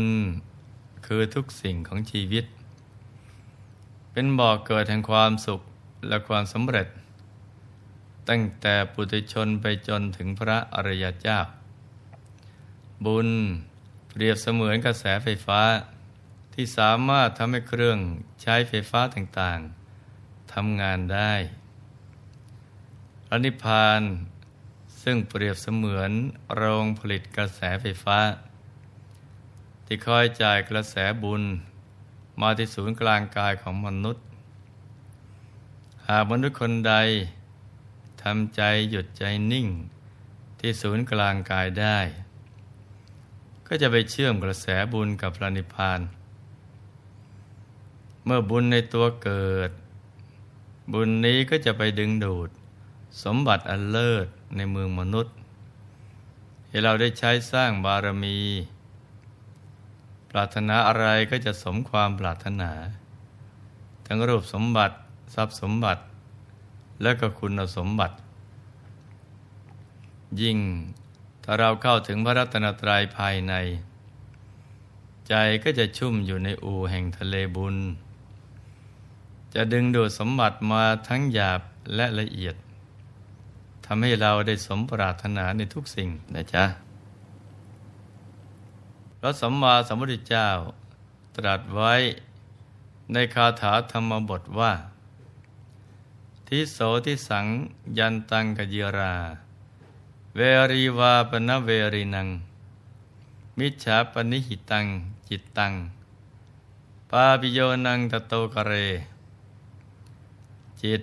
ญคือทุกสิ่งของชีวิต เป็นบ่อกเกิดแห่งความสุขและความสำเร็จ ตั้งแต่ปุถุชนไปจนถึงพระอริยเจ้า บุญเปรียบเสมือนกระแสไฟฟ้า ที่สามารถทำให้เครื่องใช้ไฟฟ้าต่างๆทำงานได้อนิพพานซึ่งเปรียบเสมือนโรงผลิตกระแสไฟฟ้า ที่คอยจ่ายกระแสบุญ มาที่ศูนย์กลางกายของมนุษย์ หากมนุษย์คนใดทำใจหยุดใจนิ่ง ที่ศูนย์กลางกายได้ ก็จะไปเชื่อมกระแสบุญกับพระนิพพาน เมื่อบุญในตัวเกิด บุญนี้ก็จะไปดึงดูด สมบัติอันเลิศในเมืองมนุษย์ ให้เราได้ใช้สร้างบารมี รารถนาอะไรก็จะสมความปรารถนา ทั้งรูปสมบัติ ทรัพย์สมบัติ และก็คุณสมบัติ ยิ่งถ้าเราเข้าถึงพระรัตนตรัยภายใน ใจก็จะชุ่มอยู่ในอูแห่งทะเลบุญ จะดึงดูดสมบัติมาทั้งหยาบและละเอียดทำให้เราได้สมปรารถนาในทุกสิ่งนะจ๊ะ ระสัมมาสัมพุทธเจ้า ตรัสไว้ในคาถาธรรมบทว่า ทิโสทิสังยันตังกจิรา เวรีวาปนเวรีนัง มิจฉาปนิหิตังจิตตัง ปาปิโยนังตโตกเร จิต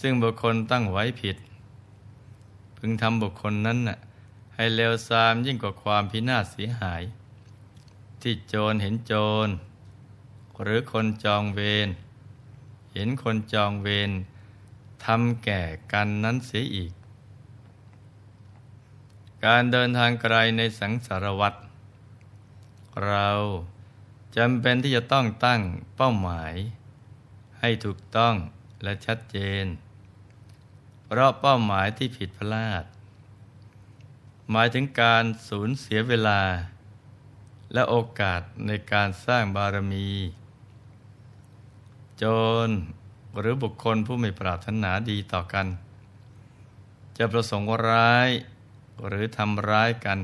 ซึ่งบุคคลตั้งไว้ผิด พึงทำบุคคลนั้นน่ะให้เลวทรามยิ่งกว่าความพินาศเสียหาย ที่โจรเห็นโจร หรือคนจองเวรเห็นคนจองเวรทำแก่กันนั้นเสียอีก การเดินทางไกลในสังสารวัตรเราจำเป็นที่จะต้องตั้งเป้าหมาย ให้ถูกต้องและชัดเจน เพราะเป้าหมายที่ผิดพลาด หมายถึงการสูญเสียเวลา และโอกาสในการสร้างบารมี โจรหรือบุคคลผู้ไม่ปรารถนาดีต่อกัน จะประสงค์ร้ายหรือทำร้ายกัน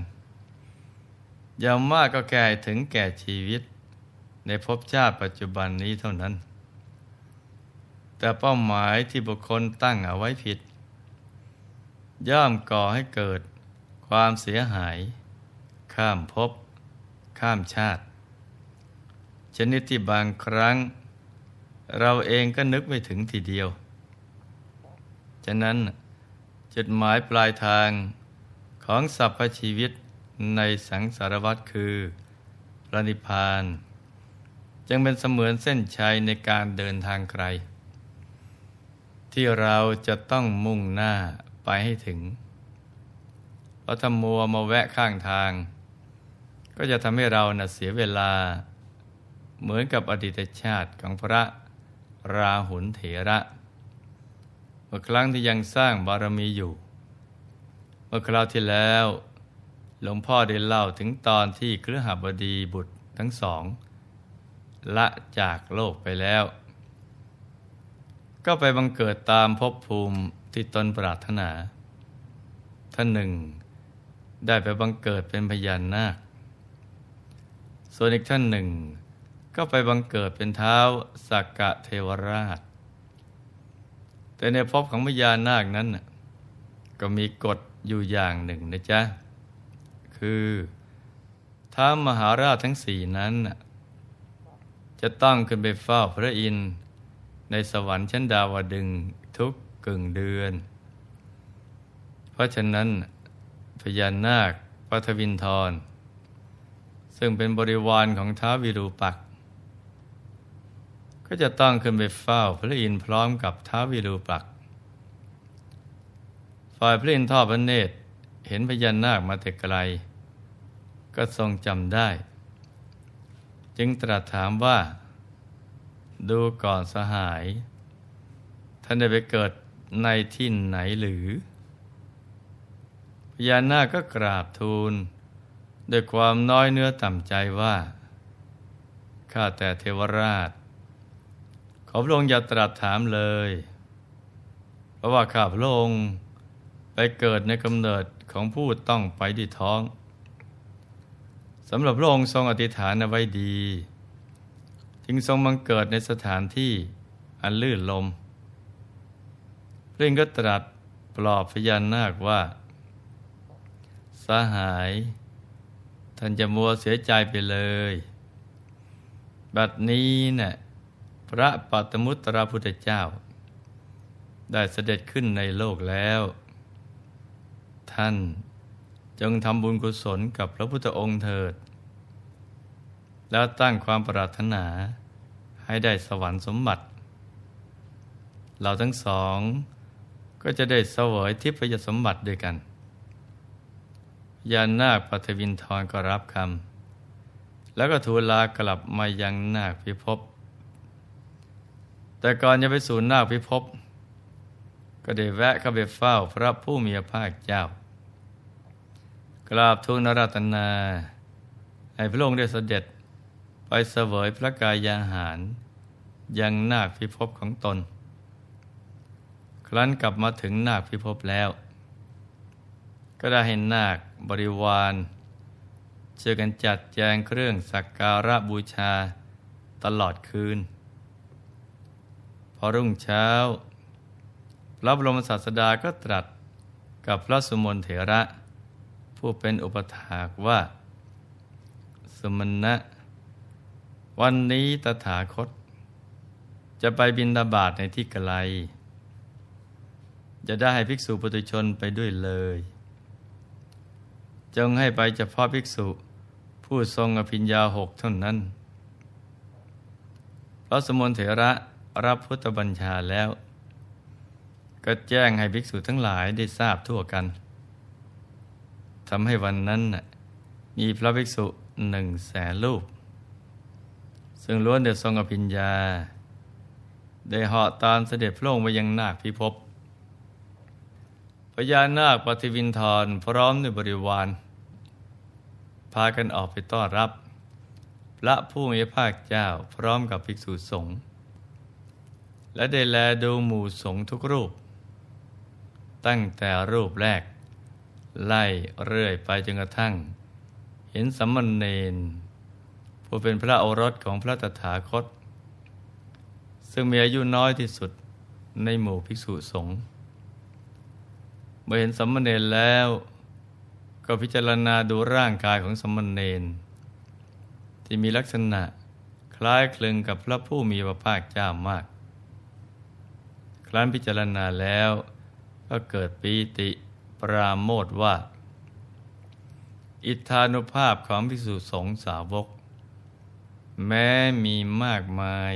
อย่างมากก็แก่ถึงแก่ชีวิต ในภพชาติปัจจุบันนี้เท่านั้น แต่เป้าหมายที่บุคคลตั้งเอาไว้ผิด ย่อมก่อให้เกิดความเสียหาย ข้ามภพ ข้ามชาติ ชนิดที่บางครั้ง เราเองก็นึกไม่ถึงทีเดียว ฉะนั้นจุดหมายปลายทางของสรรพชีวิตในสังสารวัฏคือพระนิพพาน จึงเป็นเสมือนเส้นชัยในการเดินทางไกล ที่เราจะต้องมุ่งหน้าไปให้ถึงเพราะถ้ามัวมาแวะข้างทาง ก็จะทำให้เรานะ่ะเสียเวลา เหมือนกับอดีตชาติของพระราหุลเถระเมื่อครั้งที่ยังสร้างบารมีอยู่ เมื่อคราวที่แล้ว หลวงพ่อได้เล่าถึงตอนที่เครือหบดีบุตรทั้งสอง ละจากโลกไปแล้ว ก็ไปบังเกิดตามภพภูมิที่ตนปรารถนา ท่านหนึ่ง ได้ไปบังเกิดเป็นพญานาค ส่วนอีกท่านหนึ่ง ก็ไปบังเกิดเป็นเท้าสักกะเทวราช แต่ในภพของพญานาคนั้น ก็มีกฎอยู่อย่างหนึ่งนะจ๊ะ คือท้ามหาราชทั้งสี่นั้น จะต้องขึ้นไปเฝ้าพระอินทร์ในสวรรค์ชั้นดาวดึงทุกกึ่งเดือน เพราะฉะนั้นพญานาคปัทวินทร ซึ่งเป็นบริวารของท้าวิรูปัก ก็จะต้องขึ้นไปเฝ้าพระอินทร์พร้อมกับท้าวิรูปัก ฝ่ายพระอินทร์ทอดพระเนตรเห็นพญานาคมาแต่ไกล ก็ทรงจำได้ จึงตรัสถามว่า ดูก่อนสหาย ท่านได้ไปเกิดในที่ไหนหรือพญานาคก็กราบทูล ด้วยความน้อยเนื้อต่ำใจว่า ข้าแต่เทวราช ขอพระองค์อย่าตรัสถามเลย เพราะว่าข้าพระองค์ไปเกิดในกำเนิดของผู้ต้องไปดีท้องสำหรับพระองค์ทรงอธิษฐานเอาไว้ดี จึงทรงบังเกิดในสถานที่อันลื่นลมพระองค์ก็ตรัสปลอบพญานาคว่า สหาย ท่านจะมัวเสียใจไปเลย บัดนี้เนะ่ยพระปัตมุตตรพุทธเจ้า ได้เสด็จขึ้นในโลกแล้ว ท่านจงทำบุญกุศลกับพระพุทธองค์เถิด แล้วตั้งความปรารถนาให้ได้สวรรค์สมบัติ เราทั้งสองก็จะได้เสวยทิพยสมบัติด้วยกัน ยานาคปัทวินทรก็รับคำแล้วก็ทูลลากลับมายังนาคพิภพแต่ก่อนจะไปสู่นาคพิภพก็ได้แวะเข้าไปเฝ้าพระผู้มีพระภาคเจ้า กราบทูลนราตนา ให้พระองค์ได้เสด็จไปเสวยพระกายาหาร ยังนาคพิภพของตน ครั้นกลับมาถึงนาคพิภพแล้ว ก็ได้เห็นนาค บริวารเชื่อกันจัดแจงเครื่องสักการะบูชาตลอดคืน พอรุ่งเช้า พระบรมศาสดาก็ตรัสกับพระสุมนเถระ ผู้เป็นอุปถากว่า สมณะ วันนี้ตถาคต จะไปบินดาบาตในที่ไกล จะได้ให้ภิกษุปุถุชนไปด้วยเลย จงให้ไปเฉพาะภิกษุ ผู้ทรงอภิญญาหกเท่านั้นพระสมุนเถระรับพุทธบัญชาแล้ว ก็แจ้งให้ภิกษุทั้งหลายได้ทราบทั่วกันทำให้วันนั้นมีพระภิกษุหนึ่งแสนรูป ซึ่งล้วนเดชทรงอภิญญา ได้เหาะตามเสด็จพระองค์ไปยังนาคพิภพพญานาคปฏิวินทรพร้อมด้วยบริวาร พากันออกไปต้อนรับ พระผู้มีพระภาคเจ้าพร้อมกับภิกษุสงฆ์และได้แลดูหมู่สงฆ์ทุกรูป ตั้งแต่รูปแรก ไล่เรื่อยไปจนกระทั่ง เห็นสัมมเนนผู้เป็นพระโอรสของพระตถาคต ซึ่งมีอายุน้อยที่สุดในหมู่ภิกษุสงฆ์เมื่อเห็นสัมมเนนแล้ว ก็พิจารณาดูร่างกายของสมมเนนที่มีลักษณะคล้ายคลึงกับพระผู้มีพระภาคเจ้ามาก ครั้นพิจารณาแล้วก็เกิดปีติปราโมทว่า อิทธานุภาพของพิสุสงสาวก แม้มีมากมาย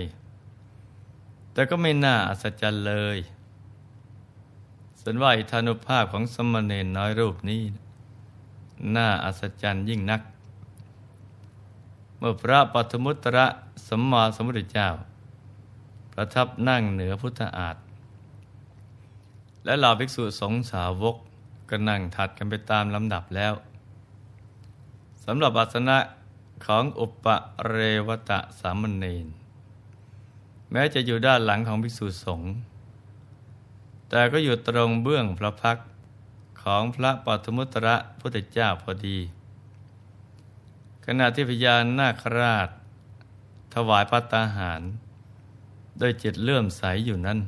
แต่ก็ไม่น่าอัศจรรย์เลยสันว่าอิทธานุภาพของสมณเณรน้อยรูปนี้ น่าอัศจรรย์ยิ่งนัก เมื่อพระปัทมุตระสัมมาสัมพุทธเจ้า ประทับนั่งเหนือพุทธอาฏและเหล่าภิกษุสงสาวกก็นั่งถัดกันไปตามลำดับแล้วสำหรับอาสนะของอุปเรวตะสามเณรแม้จะอยู่ด้านหลังของภิกษุสงฆ์แต่ก็อยู่ตรงเบื้องพระพัก ของพระปัทมุตระพุทธเจ้าพอดี ขณะที่พญานาคราช ถวายพัตตาหารโดยจิตเลื่อมใสอยู่นั้น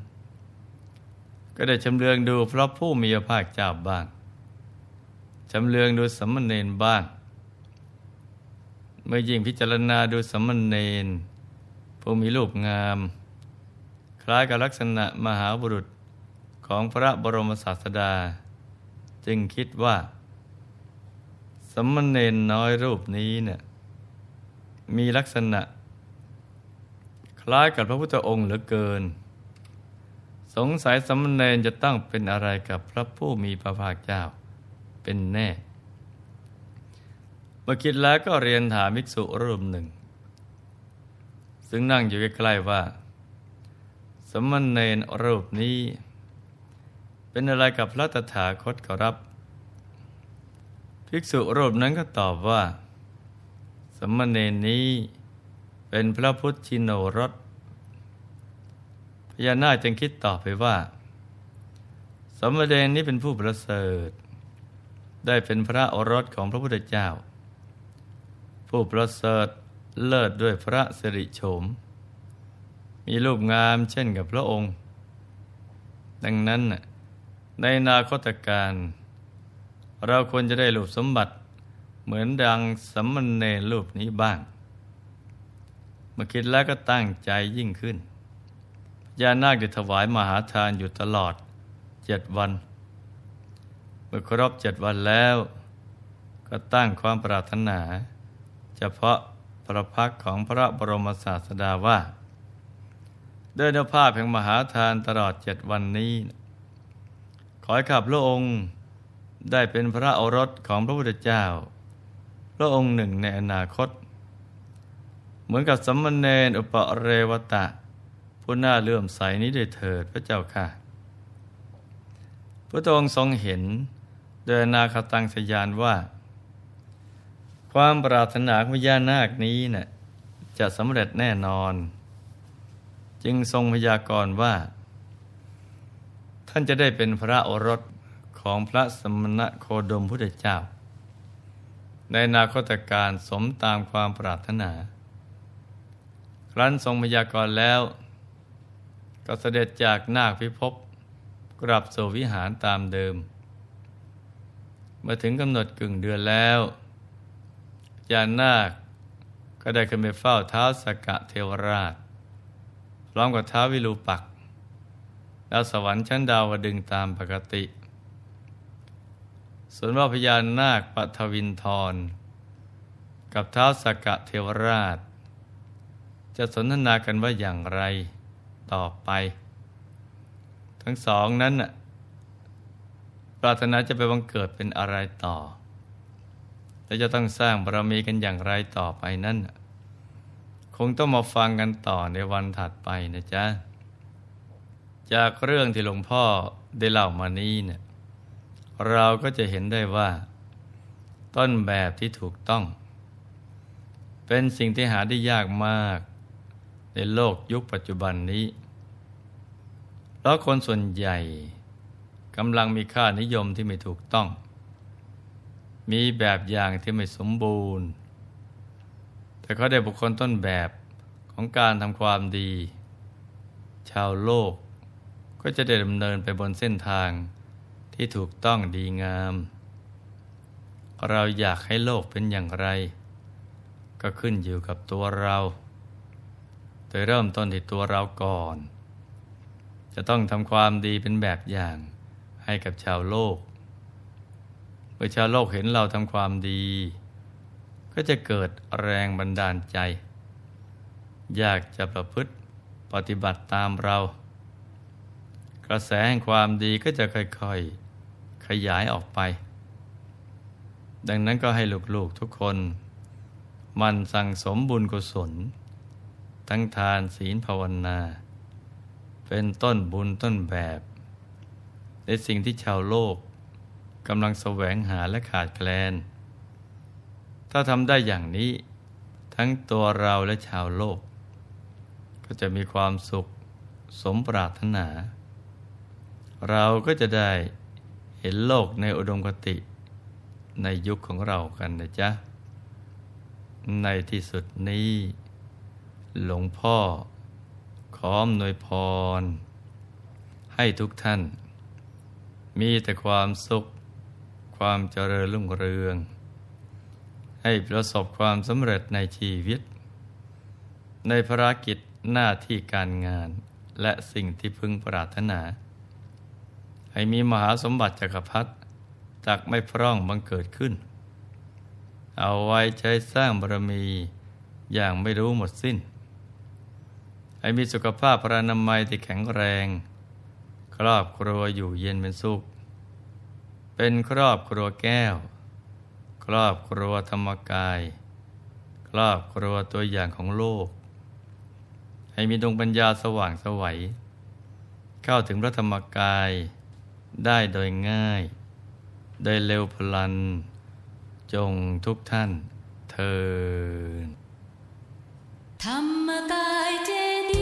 ก็ได้ชำเลืองดูพระผู้มีพระภาคเจ้าบ้างชำเลืองดูสัมมเนนบ้าง เมื่อยิ่งพิจารณาดูสัมมเนนผู้มีรูปงาม คล้ายกับลักษณะมหาบุรุษของพระบรมศาสดา จึงคิดว่าสัมมเนนน้อยรูปนี้เนี่ยมีลักษณะ คล้ายกับพระพุทธองค์เหลือเกิน สงสัยสมณเณรจะต้องเป็นอะไรกับพระผู้มีพระภาคเจ้าเป็นแน่ เมื่อคิดแล้วก็เรียนถามภิกษุรูปหนึ่ง ซึ่งนั่งอยู่ใกล้ๆว่า สมณเณรรูปนี้ เป็นอะไรกับพระตถาคตขอรับ ภิกษุรูปนั้นก็ตอบว่า สมณเณรนี้เป็นพระพุทธชินโนรสพญานาคจึงคิดต่อไปว่า สมณเณรนี้เป็นผู้ประเสริฐ ได้เป็นพระโอรสของพระพุทธเจ้า ผู้ประเสริฐเลิศด้วยพระสิริโฉม มีรูปงามเช่นกับพระองค์ ดังนั้น ในนาคตการ เราควรจะได้รูปสมบัติ เหมือนดังสมณเณรรูปนี้บ้าง เมื่อคิดแล้วก็ตั้งใจยิ่งขึ้นยานาคได้ถวายมหาทานอยู่ตลอดเจ็ดวัน เมื่อครบเจ็ดวันแล้ว ก็ตั้งความปรารถนา เฉพาะประพักของพระบรมศาสดาว่า ด้วยนภาพแห่งมหาทานตลอดเจ็ดวันนี้ ขอให้ขับพระองค์ได้เป็นพระโอรสของพระพุทธเจ้า พระองค์หนึ่งในอนาคต เหมือนกับสมณเณรอุปเรวตะ ผู้น่าเลื่อมใสนี้ได้เถิดพระเจ้าค่ะ พระองค์ทรงเห็นโดยนาคตังสยานว่า ความปรารถนาของญานาคนี้นะ่ะจะสำเร็จแน่นอน จึงทรงพยากรณ์ว่า ท่านจะได้เป็นพระโอรสของพระสมณะโคดมพุทธเจ้า ในนาคตการสมตามความปรารถนา ครั้นทรงพยากรณ์แล้ว ก็เสด็จจากนาคพิภพกลับสู่วิหารตามเดิมเมื่อถึงกำหนดกึ่งเดือนแล้วยานนาคก็ได้ขึ้นไปเฝ้าเท้าสกะเทวราช พร้อมกับเท้าวิรูปัก แล้วสวรรค์ชั้นดาวดึงตามปกติ ส่วนว่าพญานาคปัทวินทร กับเท้าสกะเทวราช จะสนทนากันว่าอย่างไรต่อไป ทั้งสองนั้นปรารถนาจะไปบังเกิดเป็นอะไรต่อ และจะต้องสร้างบารมีกันอย่างไรต่อไปนั่น คงต้องมาฟังกันต่อในวันถัดไปนะจ๊ะ จากเรื่องที่หลวงพ่อได้เล่ามานี้เนี่ยเราก็จะเห็นได้ว่า ต้นแบบที่ถูกต้อง เป็นสิ่งที่หาได้ยากมาก ในโลกยุคปัจจุบันนี้ เพราะคนส่วนใหญ่กำลังมีค่านิยมที่ไม่ถูกต้อง มีแบบอย่างที่ไม่สมบูรณ์ แต่เขาได้บุคคลต้นแบบของการทำความดี ชาวโลก ก็จะได้ดำเนินไปบนเส้นทางที่ถูกต้องดีงาม เราอยากให้โลกเป็นอย่างไร ก็ขึ้นอยู่กับตัวเราโดยเริ่มต้นที่ตัวเราก่อน จะต้องทำความดีเป็นแบบอย่างให้กับชาวโลก เมื่อชาวโลกเห็นเราทำความดี ก็จะเกิดแรงบันดาลใจ อยากจะประพฤติปฏิบัติตามเรา กระแสแห่งความดีก็จะค่อยๆ ขยายออกไป ดังนั้นก็ให้ลูกๆทุกคน มันสั่งสมบุญกุศล ทั้งทานศีลภาวนา เป็นต้นบุญต้นแบบ ในสิ่งที่ชาวโลกกำลังแสวงหาและขาดแคลน ถ้าทำได้อย่างนี้ทั้งตัวเราและชาวโลก ก็จะมีความสุขสมปรารถนา เราก็จะได้เห็นโลกในอุดมคติในยุคของเรากันนะจ๊ะ ในที่สุดนี้ หลวงพ่อ ขอมนวยพร ให้ทุกท่าน มีแต่ความสุข ความเจริญรุ่งเรือง ให้ประสบความสำเร็จในชีวิต ในภารกิจหน้าที่การงานและสิ่งที่พึงปรารถนา ให้มีมหาสมบัติจักรพรรดิจากไม่พร่องบังเกิดขึ้น เอาไว้ใช้สร้างบารมีอย่างไม่รู้หมดสิ้น ให้มีสุขภาพพระนามัยที่แข็งแรง ครอบครัวอยู่เย็นเป็นสุข เป็นครอบครัวแก้ว ครอบครัวธรรมกาย ครอบครัวตัวอย่างของโลก ให้มีดวงปัญญาสว่างสวัย เข้าถึงพระธรรมกาย ได้โดยง่ายได้เร็วพลัน จงทุกท่านเทินธรรมกายเจดี